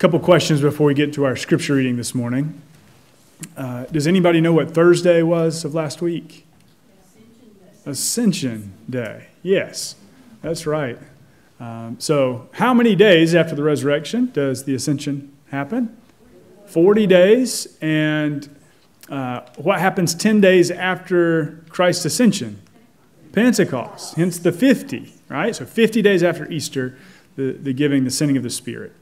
couple questions before we get to our scripture reading this morning. Uh, does anybody know what Thursday was of last week? Ascension Day. Yes, that's right. Um, so, how many days after the resurrection does the ascension happen? 40 days. And uh, what happens 10 days after Christ's ascension? Pentecost, hence the 50, right? So 50 days after Easter, the, the giving, the sending of the Spirit.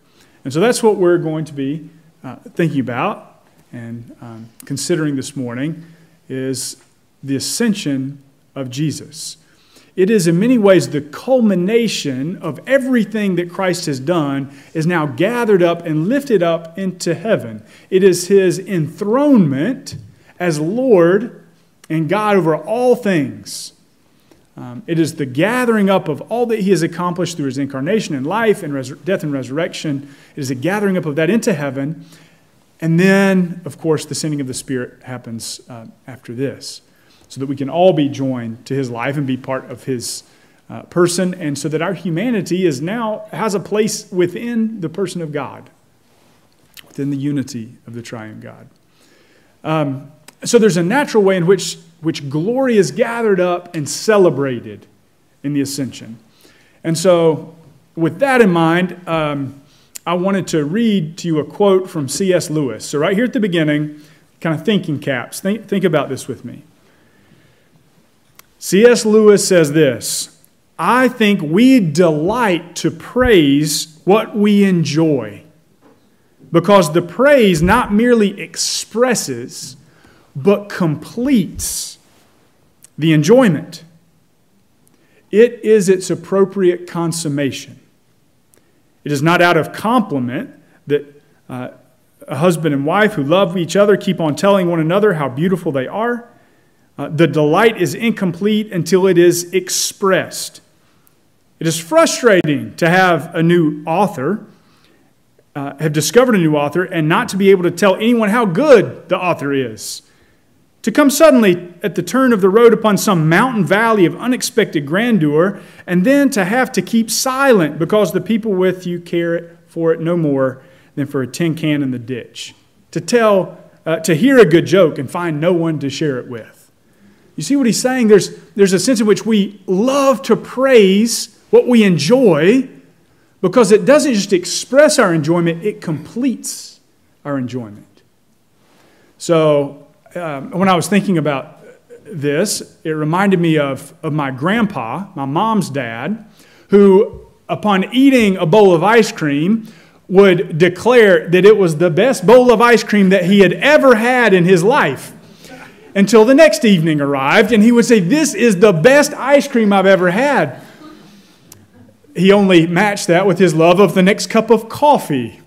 And so that's what we're going to be uh, thinking about and um, considering this morning is the ascension of Jesus. It is in many ways the culmination of everything that Christ has done is now gathered up and lifted up into heaven. It is his enthronement as Lord and God over all things. Um, it is the gathering up of all that he has accomplished through his incarnation and life and death and resurrection. It is a gathering up of that into heaven. And then, of course, the sending of the Spirit happens uh, after this, so that we can all be joined to his life and be part of his uh, person, and so that our humanity is now has a place within the person of God, within the unity of the triune God. Um, so there's a natural way in which which glory is gathered up and celebrated in the ascension. And so, with that in mind, um, I wanted to read to you a quote from C.S. Lewis. So, right here at the beginning, kind of thinking caps. Think, think about this with me. C.S. Lewis says this I think we delight to praise what we enjoy because the praise not merely expresses, but completes the enjoyment. It is its appropriate consummation. It is not out of compliment that uh, a husband and wife who love each other keep on telling one another how beautiful they are. Uh, the delight is incomplete until it is expressed. It is frustrating to have a new author, uh, have discovered a new author, and not to be able to tell anyone how good the author is. To come suddenly at the turn of the road upon some mountain valley of unexpected grandeur, and then to have to keep silent because the people with you care for it no more than for a tin can in the ditch. To tell, uh, to hear a good joke and find no one to share it with. You see what he's saying? There's, there's a sense in which we love to praise what we enjoy because it doesn't just express our enjoyment, it completes our enjoyment. So, um, when I was thinking about this, it reminded me of, of my grandpa, my mom's dad, who, upon eating a bowl of ice cream, would declare that it was the best bowl of ice cream that he had ever had in his life until the next evening arrived, and he would say, This is the best ice cream I've ever had. He only matched that with his love of the next cup of coffee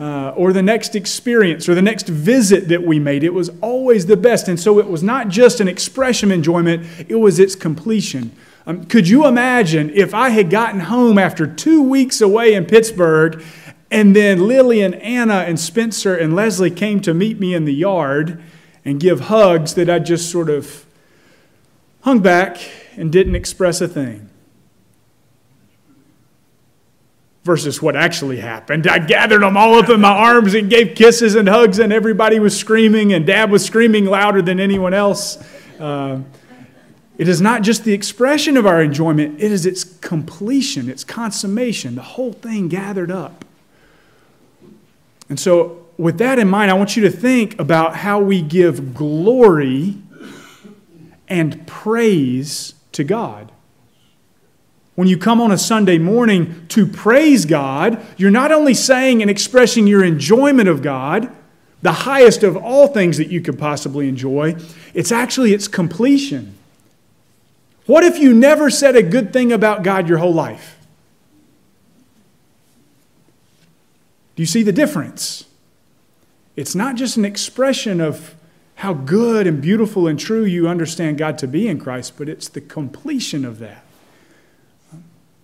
uh, or the next experience or the next visit that we made. It was always the best. And so it was not just an expression of enjoyment, it was its completion. Um, could you imagine if I had gotten home after two weeks away in Pittsburgh and then Lily and Anna and Spencer and Leslie came to meet me in the yard and give hugs that I just sort of hung back and didn't express a thing? Versus what actually happened. I gathered them all up in my arms and gave kisses and hugs, and everybody was screaming, and dad was screaming louder than anyone else. Uh, it is not just the expression of our enjoyment, it is its completion, its consummation, the whole thing gathered up. And so, with that in mind, I want you to think about how we give glory and praise to God. When you come on a Sunday morning to praise God, you're not only saying and expressing your enjoyment of God, the highest of all things that you could possibly enjoy, it's actually its completion. What if you never said a good thing about God your whole life? Do you see the difference? It's not just an expression of how good and beautiful and true you understand God to be in Christ, but it's the completion of that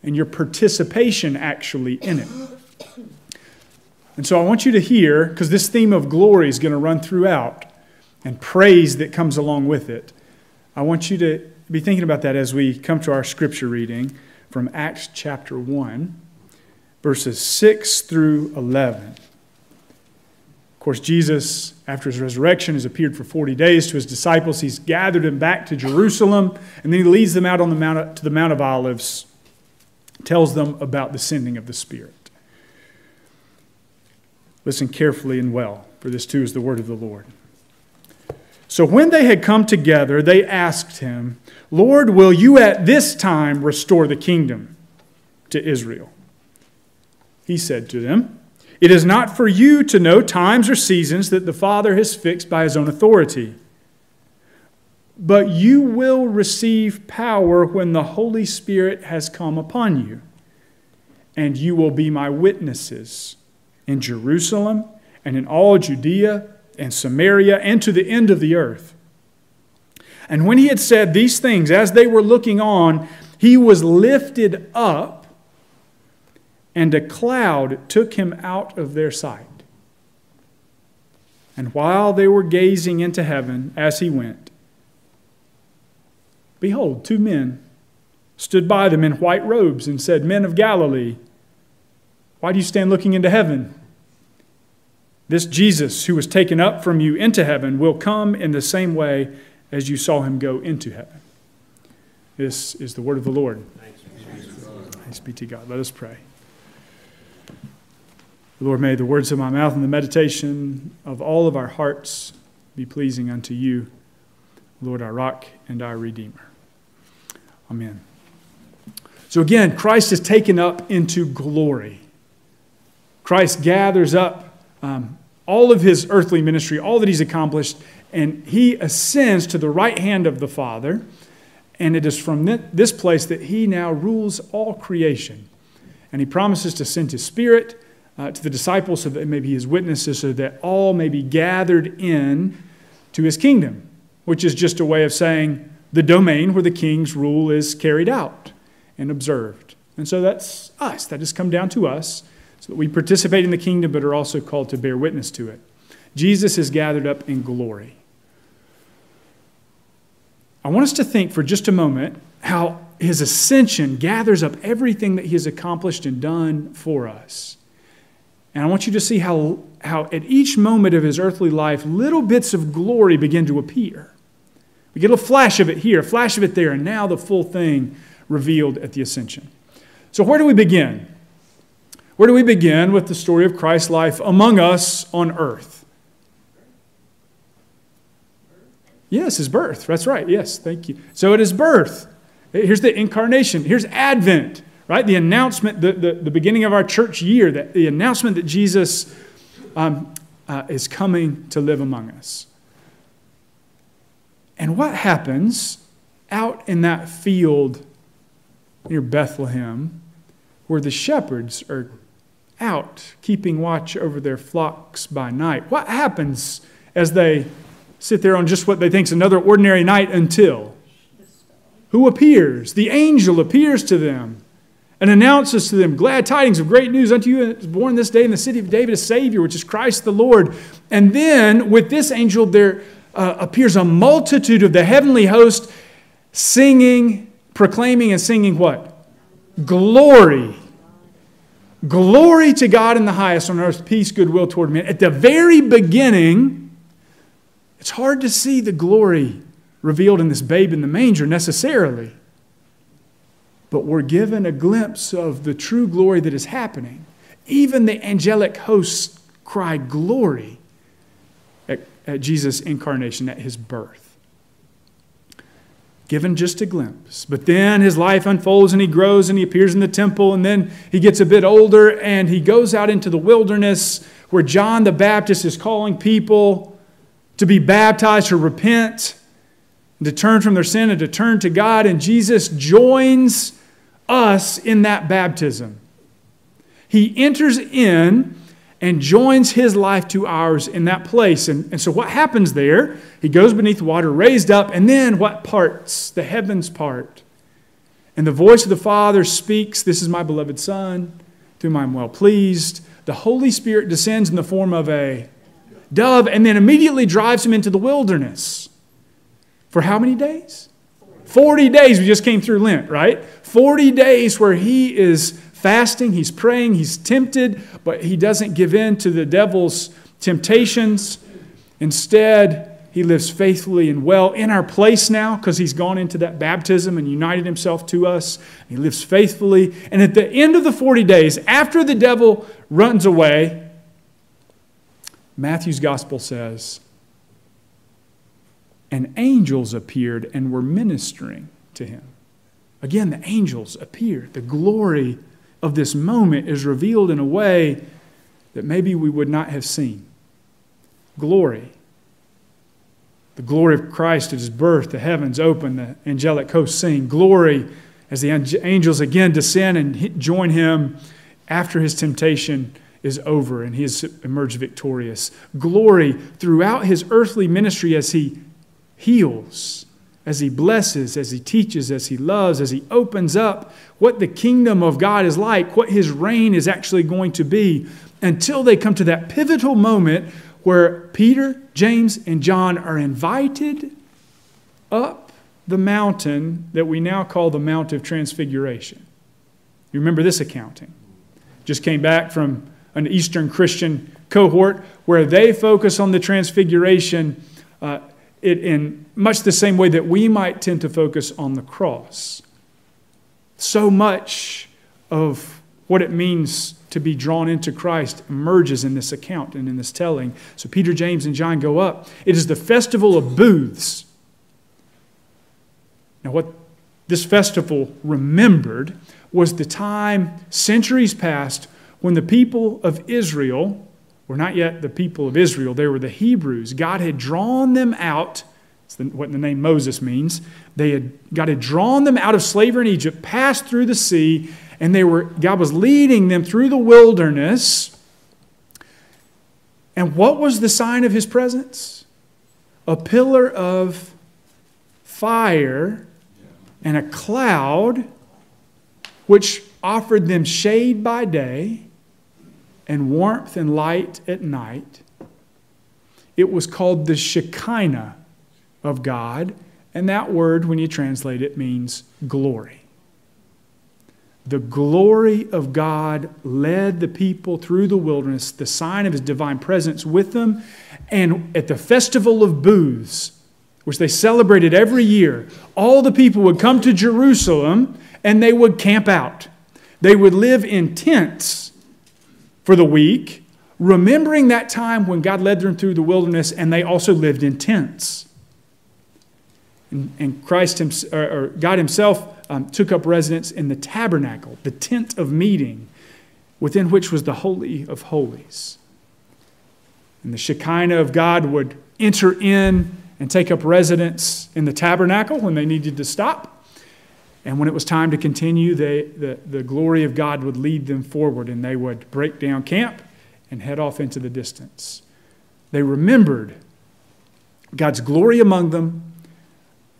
and your participation actually in it. And so I want you to hear, because this theme of glory is going to run throughout and praise that comes along with it. I want you to be thinking about that as we come to our scripture reading from Acts chapter 1, verses 6 through 11. Of course, Jesus, after his resurrection, has appeared for 40 days to his disciples. He's gathered them back to Jerusalem, and then he leads them out on the Mount, to the Mount of Olives, tells them about the sending of the Spirit. Listen carefully and well, for this too is the word of the Lord. So when they had come together, they asked him, Lord, will you at this time restore the kingdom to Israel? He said to them, It is not for you to know times or seasons that the Father has fixed by his own authority. But you will receive power when the Holy Spirit has come upon you, and you will be my witnesses in Jerusalem and in all Judea and Samaria and to the end of the earth. And when he had said these things, as they were looking on, he was lifted up, and a cloud took him out of their sight. And while they were gazing into heaven as he went, behold, two men stood by them in white robes and said, Men of Galilee, why do you stand looking into heaven? This Jesus who was taken up from you into heaven will come in the same way as you saw him go into heaven. This is the word of the Lord. Thanks be to God. Let us pray. Lord, may the words of my mouth and the meditation of all of our hearts be pleasing unto you, Lord, our rock and our redeemer. Amen. So again, Christ is taken up into glory. Christ gathers up um, all of his earthly ministry, all that he's accomplished, and he ascends to the right hand of the Father. And it is from this place that he now rules all creation. And he promises to send his Spirit uh, to the disciples so that they may be his witnesses, so that all may be gathered in to his kingdom, which is just a way of saying the domain where the king's rule is carried out and observed. And so that's us. That has come down to us so that we participate in the kingdom but are also called to bear witness to it. Jesus is gathered up in glory. I want us to think for just a moment how his ascension gathers up everything that he has accomplished and done for us. And I want you to see how, how at each moment of his earthly life, little bits of glory begin to appear. We get a flash of it here, a flash of it there, and now the full thing revealed at the ascension. So, where do we begin? Where do we begin with the story of Christ's life among us on earth? Yes, his birth. That's right. Yes, thank you. So, at his birth, here's the incarnation, here's Advent, right? The announcement, the, the, the beginning of our church year, that the announcement that Jesus um, uh, is coming to live among us. And what happens out in that field near Bethlehem where the shepherds are out keeping watch over their flocks by night. What happens as they sit there on just what they think is another ordinary night until? Who appears? The angel appears to them and announces to them glad tidings of great news unto you is born this day in the city of David a Savior, which is Christ the Lord. And then with this angel there uh, appears a multitude of the heavenly host singing, proclaiming, and singing what? Glory Glory to God in the highest on earth, peace, goodwill toward men. At the very beginning, it's hard to see the glory revealed in this babe in the manger necessarily. But we're given a glimpse of the true glory that is happening. Even the angelic hosts cry glory at, Jesus' incarnation, at his birth given just a glimpse. But then his life unfolds and he grows and he appears in the temple and then he gets a bit older and he goes out into the wilderness where John the Baptist is calling people to be baptized, to repent, to turn from their sin and to turn to God. And Jesus joins us in that baptism. He enters in and joins his life to ours in that place. And, and so, what happens there? He goes beneath water, raised up, and then what parts? The heavens part. And the voice of the Father speaks, This is my beloved Son, to whom I am well pleased. The Holy Spirit descends in the form of a dove and then immediately drives him into the wilderness. For how many days? 40 days. We just came through Lent, right? 40 days where he is fasting, he's praying, he's tempted, but he doesn't give in to the devil's temptations. Instead, he lives faithfully and well in our place now because he's gone into that baptism and united himself to us. He lives faithfully. And at the end of the 40 days, after the devil runs away, Matthew's gospel says, and angels appeared and were ministering to him. Again, the angels appeared. The glory of this moment is revealed in a way that maybe we would not have seen. Glory the glory of Christ at his birth, the heavens open, the angelic hosts sing. Glory as the angels again descend and join him after his temptation is over and he has emerged victorious. Glory throughout his earthly ministry as he heals, as he blesses, as he teaches, as he loves, as he opens up what the kingdom of God is like, what his reign is actually going to be, until they come to that pivotal moment where Peter, James, and John are invited up the mountain that we now call the Mount of Transfiguration. You remember this accounting? Just came back from an Eastern Christian cohort where they focus on the Transfiguration uh, it, in much the same way that we might tend to focus on the cross. So much of what it means to be drawn into Christ emerges in this account and in this telling. So Peter, James, and John go up. It is the festival of booths. Now, what this festival remembered was the time centuries past when the people of Israel were not yet the people of Israel, they were the Hebrews. God had drawn them out. That's what the name Moses means. They had, God had drawn them out of slavery in Egypt, passed through the sea, and they were God was leading them through the wilderness. And what was the sign of his presence? A pillar of fire and a cloud which offered them shade by day and warmth and light at night. It was called the Shekinah of God, and that word, when you translate it, means glory. The glory of God led the people through the wilderness, the sign of his divine presence with them. And at the festival of booths, which they celebrated every year, all the people would come to Jerusalem and they would camp out. They would live in tents for the week, remembering that time when God led them through the wilderness and they also lived in tents. And, and Christ himself, or God Himself um, took up residence in the tabernacle, the tent of meeting, within which was the Holy of Holies. And the Shekinah of God would enter in and take up residence in the tabernacle when they needed to stop. And when it was time to continue, they, the, the glory of God would lead them forward and they would break down camp and head off into the distance. They remembered God's glory among them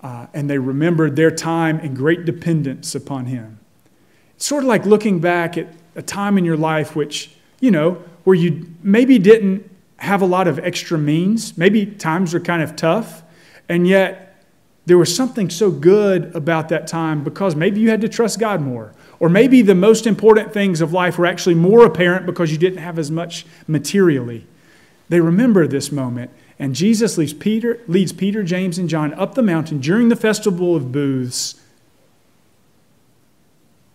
uh, and they remembered their time and great dependence upon Him. It's sort of like looking back at a time in your life which, you know, where you maybe didn't have a lot of extra means, maybe times were kind of tough, and yet there was something so good about that time because maybe you had to trust God more. Or maybe the most important things of life were actually more apparent because you didn't have as much materially. They remember this moment and Jesus leads Peter, leads Peter, James, and John up the mountain during the festival of booths.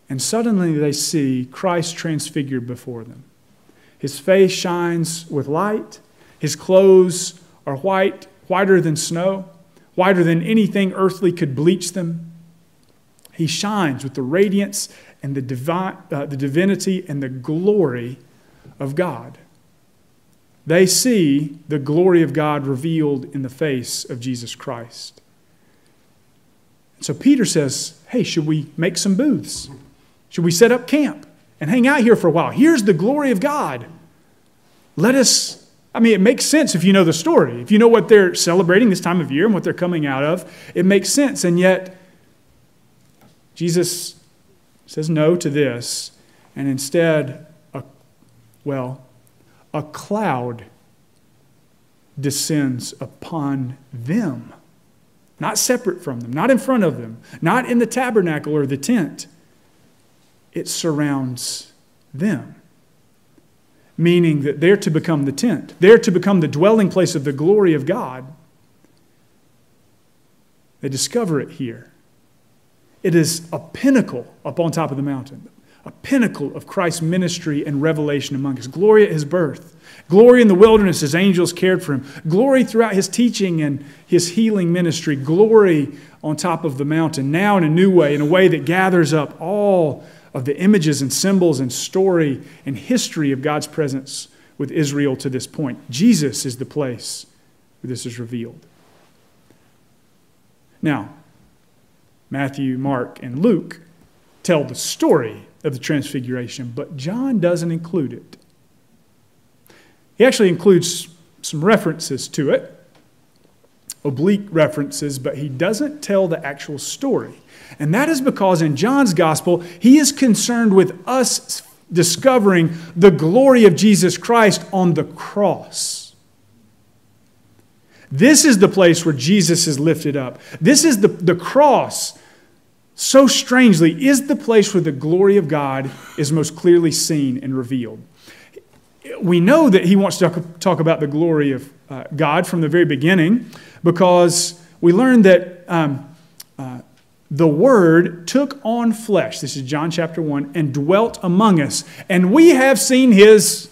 And suddenly they see Christ transfigured before them. His face shines with light. His clothes are white, whiter than snow, whiter than anything earthly could bleach them. He shines with the radiance and the, divine, uh, the divinity and the glory of God. They see the glory of God revealed in the face of Jesus Christ. So Peter says, Hey, should we make some booths? Should we set up camp and hang out here for a while? Here's the glory of God. Let us, I mean, it makes sense if you know the story. If you know what they're celebrating this time of year and what they're coming out of, it makes sense. And yet, Jesus says no to this, and instead, a, well, a cloud descends upon them, not separate from them, not in front of them, not in the tabernacle or the tent. It surrounds them. Meaning that they're to become the tent, they're to become the dwelling place of the glory of God. They discover it here. It is a pinnacle up on top of the mountain, a pinnacle of Christ's ministry and revelation among us. Glory at his birth, glory in the wilderness as angels cared for him, glory throughout his teaching and his healing ministry, glory on top of the mountain, now in a new way, in a way that gathers up all of the images and symbols and story and history of God's presence with Israel to this point. Jesus is the place where this is revealed. Now, Matthew, Mark, and Luke tell the story of the Transfiguration, but John doesn't include it. He actually includes some references to it, oblique references, but he doesn't tell the actual story. And that is because in John's gospel, he is concerned with us discovering the glory of Jesus Christ on the cross. This is the place where Jesus is lifted up. This is the, the cross, so strangely, is the place where the glory of God is most clearly seen and revealed. We know that he wants to talk about the glory of uh, God from the very beginning because we learn that um, uh, the Word took on flesh. This is John chapter 1 and dwelt among us. And we have seen his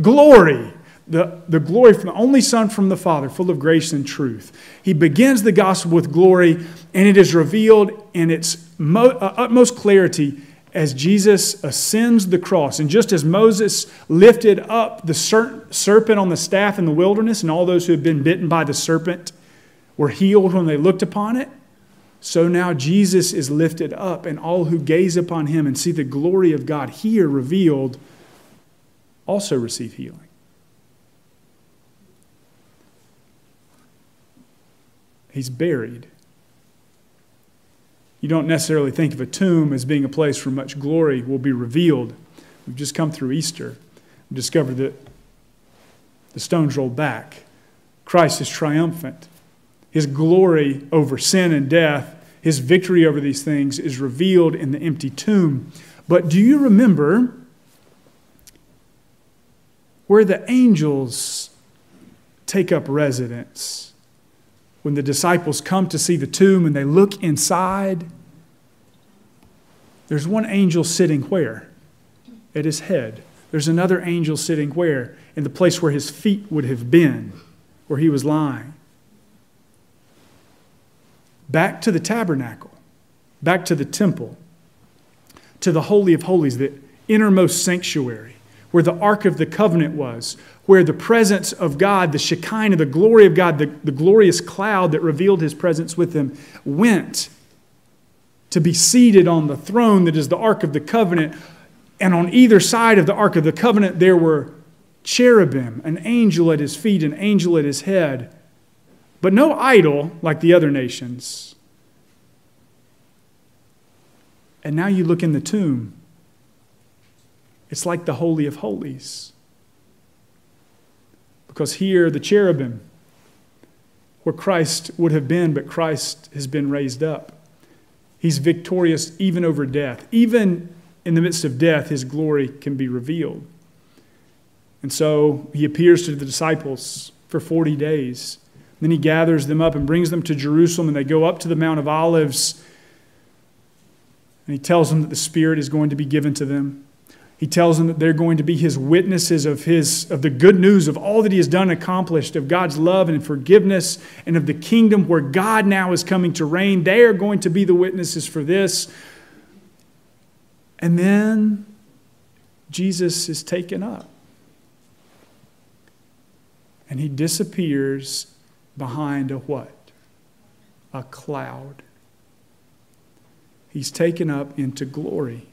glory. The, the glory from the only Son from the Father, full of grace and truth. He begins the gospel with glory, and it is revealed in its mo- uh, utmost clarity as Jesus ascends the cross. And just as Moses lifted up the ser- serpent on the staff in the wilderness, and all those who had been bitten by the serpent were healed when they looked upon it, so now Jesus is lifted up, and all who gaze upon him and see the glory of God here revealed also receive healing. He's buried. You don't necessarily think of a tomb as being a place where much glory will be revealed. We've just come through Easter and discovered that the stones rolled back. Christ is triumphant. His glory over sin and death, his victory over these things is revealed in the empty tomb. But do you remember where the angels take up residence? When the disciples come to see the tomb and they look inside, there's one angel sitting where? At his head. There's another angel sitting where? In the place where his feet would have been, where he was lying back to the tabernacle, back to the temple, to the Holy of Holies, the innermost sanctuary, where the Ark of the Covenant was, where the presence of God, the Shekinah, the glory of God, the, the glorious cloud that revealed his presence with him, went to be seated on the throne that is the Ark of the Covenant. And on either side of the Ark of the Covenant, there were cherubim, an angel at his feet, an angel at his head but no idol like the other nations. And now you look in the tomb, it's like the Holy of Holies. Because here, the cherubim, where Christ would have been, but Christ has been raised up. He's victorious even over death. Even in the midst of death, his glory can be revealed. And so he appears to the disciples for 40 days. Then he gathers them up and brings them to Jerusalem, and they go up to the Mount of Olives. And he tells them that the Spirit is going to be given to them. He tells them that they're going to be his witnesses of, his, of the good news of all that he has done and accomplished, of God's love and forgiveness, and of the kingdom where God now is coming to reign. They are going to be the witnesses for this. And then Jesus is taken up. And he disappears behind a what? A cloud. He's taken up into glory,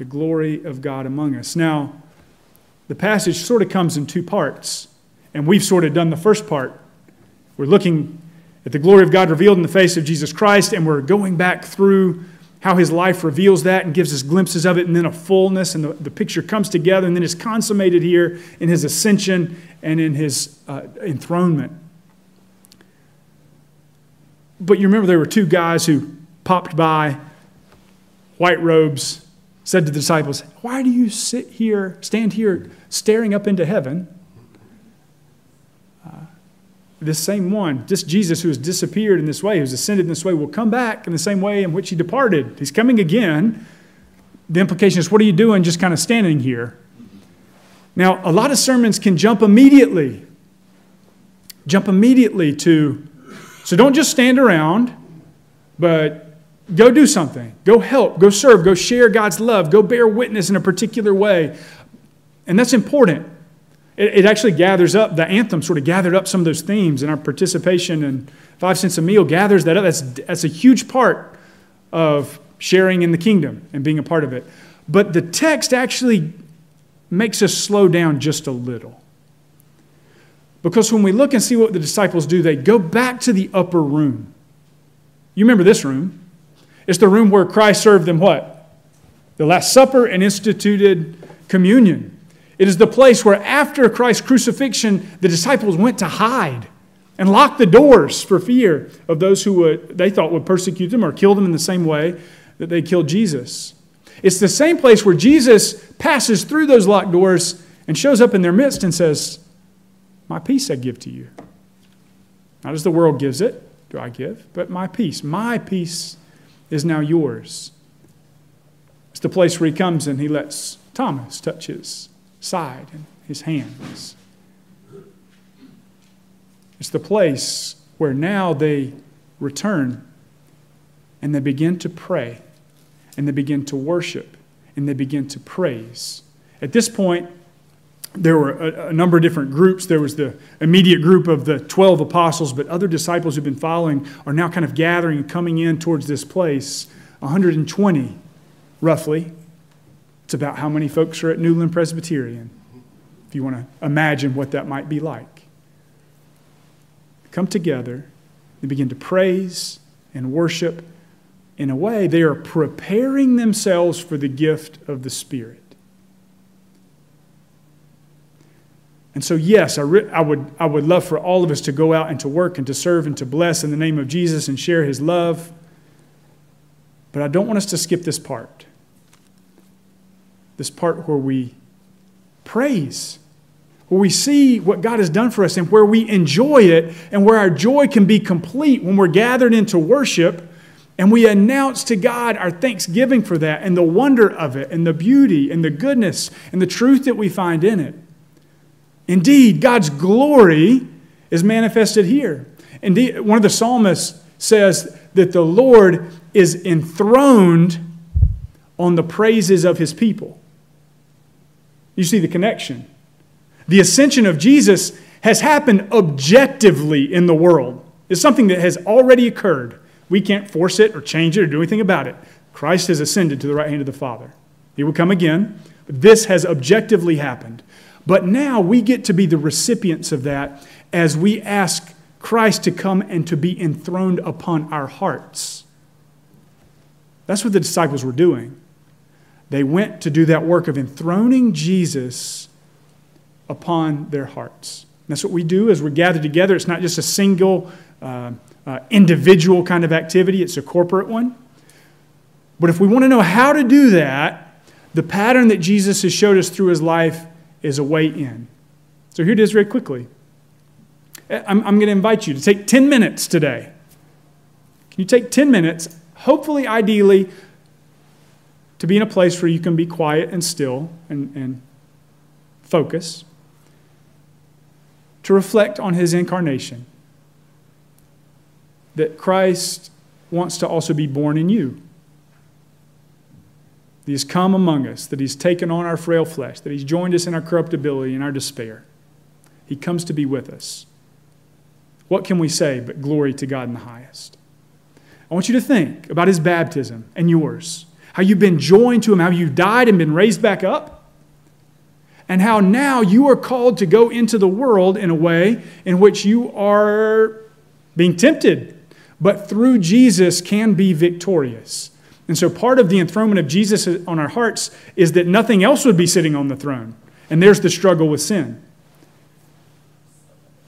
the glory of God among us. Now, the passage sort of comes in two parts, and we've sort of done the first part. We're looking at the glory of God revealed in the face of Jesus Christ, and we're going back through how his life reveals that and gives us glimpses of it, and then a fullness, and the, the picture comes together, and then is consummated here in his ascension and in his uh, enthronement. But you remember there were two guys who popped by, white robes, said to the disciples, Why do you sit here, stand here, staring up into heaven? Uh, this same one, this Jesus who has disappeared in this way, who's ascended in this way, will come back in the same way in which he departed. He's coming again. The implication is, What are you doing just kind of standing here? Now, a lot of sermons can jump immediately. Jump immediately to, so don't just stand around, but Go do something. Go help. Go serve. Go share God's love. Go bear witness in a particular way. And that's important. It, it, actually gathers up, the anthem sort of gathered up some of those themes, and our participation in Five Cents a Meal gathers that up. That's, that's a huge part of sharing in the kingdom and being a part of it. But the text actually makes us slow down just a little. Because when we look and see what the disciples do, they go back to the upper room. You remember this room. It's the room where Christ served them what? The Last Supper and instituted communion. It is the place where, after Christ's crucifixion, the disciples went to hide and lock the doors for fear of those who would, they thought would persecute them or kill them in the same way that they killed Jesus. It's the same place where Jesus passes through those locked doors and shows up in their midst and says, My peace I give to you. Not as the world gives it, do I give, but my peace. My peace is now yours. It's the place where he comes and he lets Thomas touch his side and his hands. It's the place where now they return and they begin to pray and they begin to worship and they begin to praise. At this point, there were a, a, number of different groups. There was the immediate group of the 12 apostles, but other disciples who've been following are now kind of gathering coming in towards this place. 120, roughly. It's about how many folks are at Newland Presbyterian, if you want to imagine what that might be like. Come together, they begin to praise and worship. In a way, they are preparing themselves for the gift of the Spirit. And so, yes, I, re- I, would, I would love for all of us to go out and to work and to serve and to bless in the name of Jesus and share his love. But I don't want us to skip this part. This part where we praise, where we see what God has done for us and where we enjoy it and where our joy can be complete when we're gathered into worship and we announce to God our thanksgiving for that and the wonder of it and the beauty and the goodness and the truth that we find in it. Indeed, God's glory is manifested here. Indeed, one of the psalmists says that the Lord is enthroned on the praises of his people. You see the connection. The ascension of Jesus has happened objectively in the world. It's something that has already occurred. We can't force it or change it or do anything about it. Christ has ascended to the right hand of the Father. He will come again. This has objectively happened. But now we get to be the recipients of that as we ask Christ to come and to be enthroned upon our hearts. That's what the disciples were doing. They went to do that work of enthroning Jesus upon their hearts. That's what we do as we're gathered together. It's not just a single, uh, uh, individual kind of activity, it's a corporate one. But if we want to know how to do that, the pattern that Jesus has showed us through his life is a way in. So here it is very quickly. Uh, I'm, I'm going to invite you to take 10 minutes today. Can you take 10 minutes, hopefully, ideally, to be in a place where you can be quiet and still and, and focus, to reflect on his incarnation, that Christ wants to also be born in you. That He's come among us, that He's taken on our frail flesh, that He's joined us in our corruptibility and our despair. He comes to be with us. What can we say but glory to God in the highest? I want you to think about His baptism and yours, how you've been joined to Him, how you died and been raised back up, and how now you are called to go into the world in a way in which you are being tempted, but through Jesus can be victorious. And so part of the enthronement of Jesus on our hearts is that nothing else would be sitting on the throne. And there's the struggle with sin.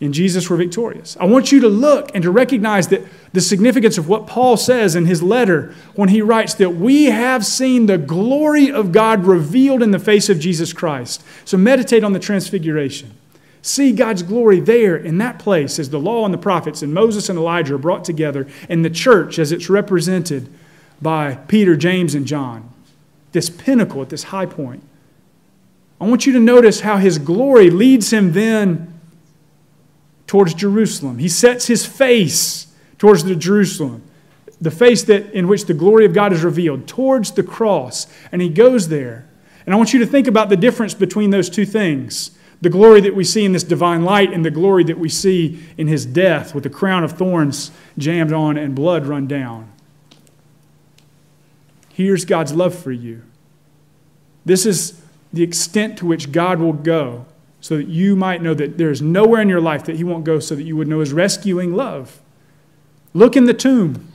In Jesus, we're victorious. I want you to look and to recognize that the significance of what Paul says in his letter when he writes that we have seen the glory of God revealed in the face of Jesus Christ. So meditate on the transfiguration. See God's glory there in that place as the law and the prophets and Moses and Elijah are brought together, and the church as it's represented by Peter, James, and John. This pinnacle at this high point. I want you to notice how his glory leads him then towards Jerusalem. He sets his face towards the Jerusalem, the face that in which the glory of God is revealed, towards the cross, and he goes there. And I want you to think about the difference between those two things. The glory that we see in this divine light and the glory that we see in his death with the crown of thorns jammed on and blood run down. Here's God's love for you. This is the extent to which God will go so that you might know that there is nowhere in your life that He won't go, so that you would know His rescuing love. Look in the tomb.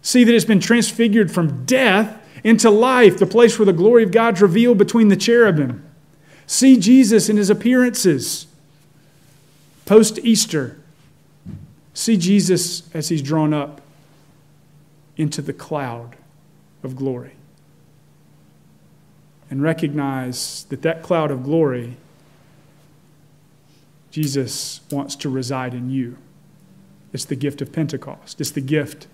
See that it's been transfigured from death into life, the place where the glory of God's revealed between the cherubim. See Jesus in His appearances post Easter. See Jesus as He's drawn up into the cloud of glory. And recognize that that cloud of glory Jesus wants to reside in you. It's the gift of Pentecost. It's the gift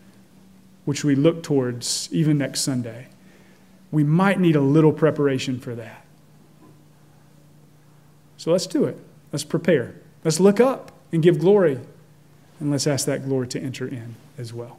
which we look towards even next Sunday. We might need a little preparation for that. So let's do it. Let's prepare. Let's look up and give glory. And let's ask that glory to enter in as well.